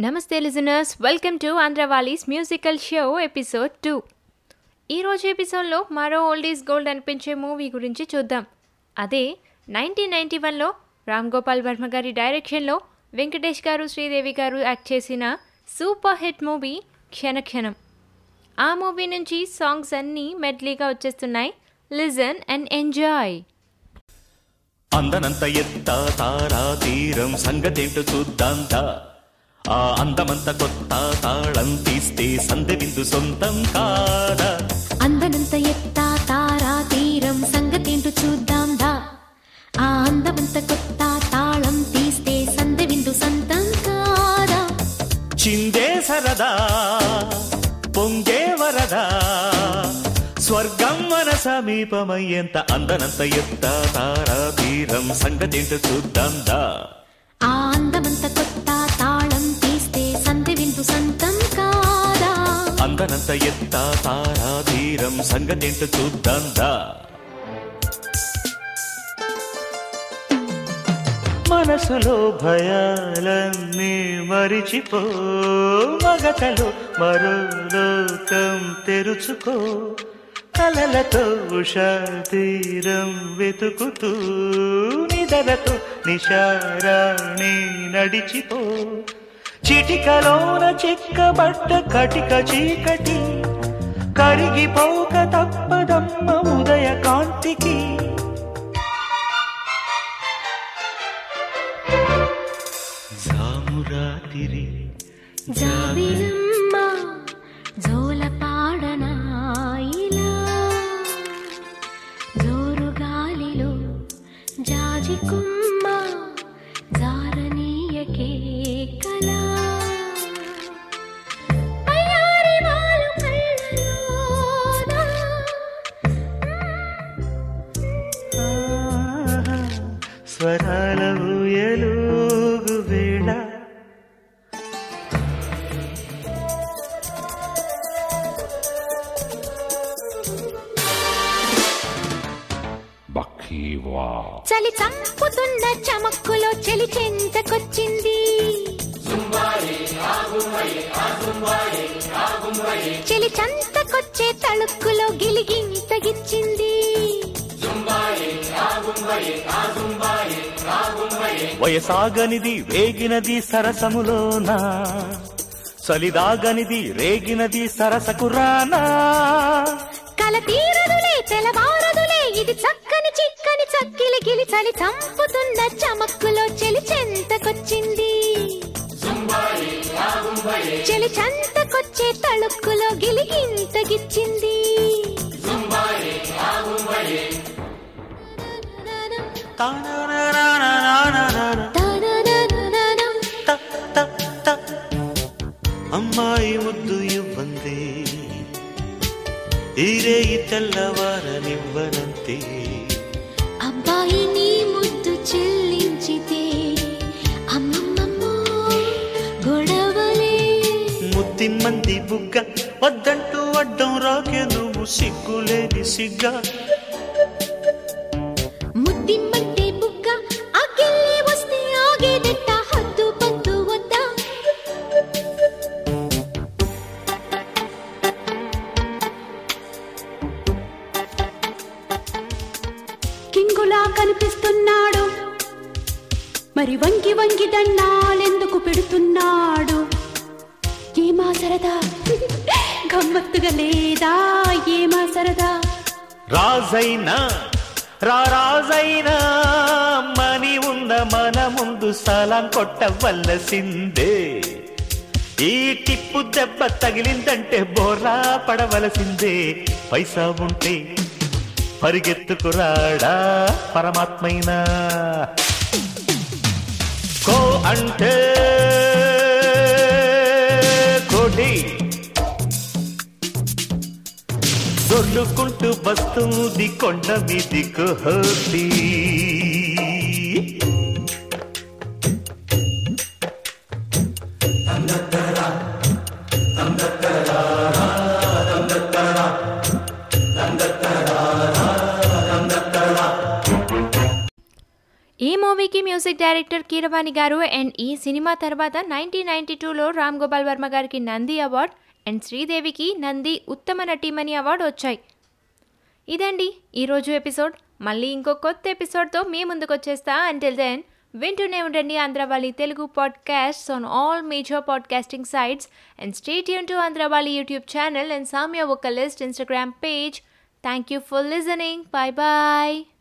నమస్తే listeners welcome to Andhravaali's musical show episode two. ఈరోజు ఎపిసోడ్లో మరో ఓల్డ్ ఈజ్ గోల్డ్ అనిపించే మూవీ గురించి చూద్దాం. అదే నైన్టీన్ నైంటీ వన్లో రామ్ గోపాల్ వర్మ గారి డైరెక్షన్లో వెంకటేష్ గారు శ్రీదేవి గారు యాక్ట్ చేసిన సూపర్ హిట్ మూవీ క్షణక్షణం. ఆ మూవీ నుంచి సాంగ్స్ అన్నీ మెడ్లీగా వచ్చేస్తున్నాయి. Listen and enjoy. అందనంత ఎత్త తారా తీరం సంగతేంటో చూద్దాం దా. ఆ అందమంత కొత్త తాళం తీస్తే సందె విందు సొంతం కాదా? అందనంత ఎత్త తారా తీరం సంగతేంటో చూద్దాం దా. ఆ అందమంత కొత్త తాళం తీస్తే సందె విందు సంతం కాదా? చిందే సరదా పొంగే వరదా? స్వర్గం మన సమీపమయ్యేంత అందనంత ఎత్త తారా తీరం సంగతేంటో చూద్దాం దా. అందనంత ఎత్త తారా తీరం సంగతేంటో చూద్దాం దా మనసులో భయాలన్నీ మరిచిపో మగతలో మరో లోకం తెరుచుకో కలలతో ఉషా తీరం వెతుకుతూ నిదలతో నిషారాణి నడిచిపో చిటికలోన చిక్కబట్ట కటిక చీకటి కరిగిపోక తప్పదమ్మ ఉదయ కాంతికి. జామురాతిరి జాబిలమ్మ జోల చలి చంపుతున్న చమక్కులో చలి చెంతకొచ్చింది. చలి చంతకొచ్చే తళుక్కులో గిలిగింతగిచ్చింది. వయసాగనిది వేగినది సరసములోనా? చలిదాగనిది రేగినది సరసకు రానా కల తీరదులే తెలవారదులే ఇది గిలి చలి చంపుతున్న చమక్కులో చలి చెంతకొచ్చింది చలి చంతకొచ్చే తళుక్కులో గిలిగింతగిచ్చింది. అమ్మాయి ముద్దు ఇవ్వంది ఈరేయి తెల్లవారనివ్వనంతే అబ్బాయి నీ ముద్దు చెల్లించితే అమ్మమ్మమ్మో గొడవలే. ముద్దిమ్మంది బుగ్గ వద్దంటూ అడ్డం రాకే నువ్వు సిగ్గులేని సిగ్గా. ముద్దిమ్మంటే బుగ్గ ఆకెళ్ళి వస్తే ఆగేదెట్ట హద్దు పద్దు వద్దా. కింగులా కనిపిస్తున్నాడు మరి వంగి వంగి దండాలెందుకు పెడుతున్నాడు? ఏమా సరదా? గమ్మత్తుగా లేదా? ఏమా సరదా? రాజైనా రారాజైనా మని ఉన్న మన ముందు సలాం కొట్టవలసిందే. ఈ టిప్పు దెబ్బ తగిలిందంటే బోర్లా పడవలసిందే. పైసా ఉంటే పరిగెత్తుకురాడా పరమాత్మైనా? కో అంటే కోటి దొర్లుకుంటూ వస్తుంది కొండ మీది కోహతి ఈ మూవీకి మ్యూజిక్ డైరెక్టర్ కీరవాణి గారు అండ్ ఈ సినిమా తర్వాత నైన్టీన్ నైన్టీ టూలో రామ్ గోపాల్ వర్మ గారికి నంది అవార్డ్ అండ్ శ్రీదేవికి నంది ఉత్తమ నటీమణి అవార్డు వచ్చాయి. ఇదండి ఈరోజు ఎపిసోడ్. మళ్ళీ ఇంకో కొత్త ఎపిసోడ్తో మీ ముందుకు వచ్చేస్తా. అంటిల్ దెన్ వింటూనే ఉండండి Andhravaali Telugu podcasts on all major podcasting sites and stay Yoon to Andhravaali YouTube channel and సామ్య ఒక list Instagram page thank you for listening bye bye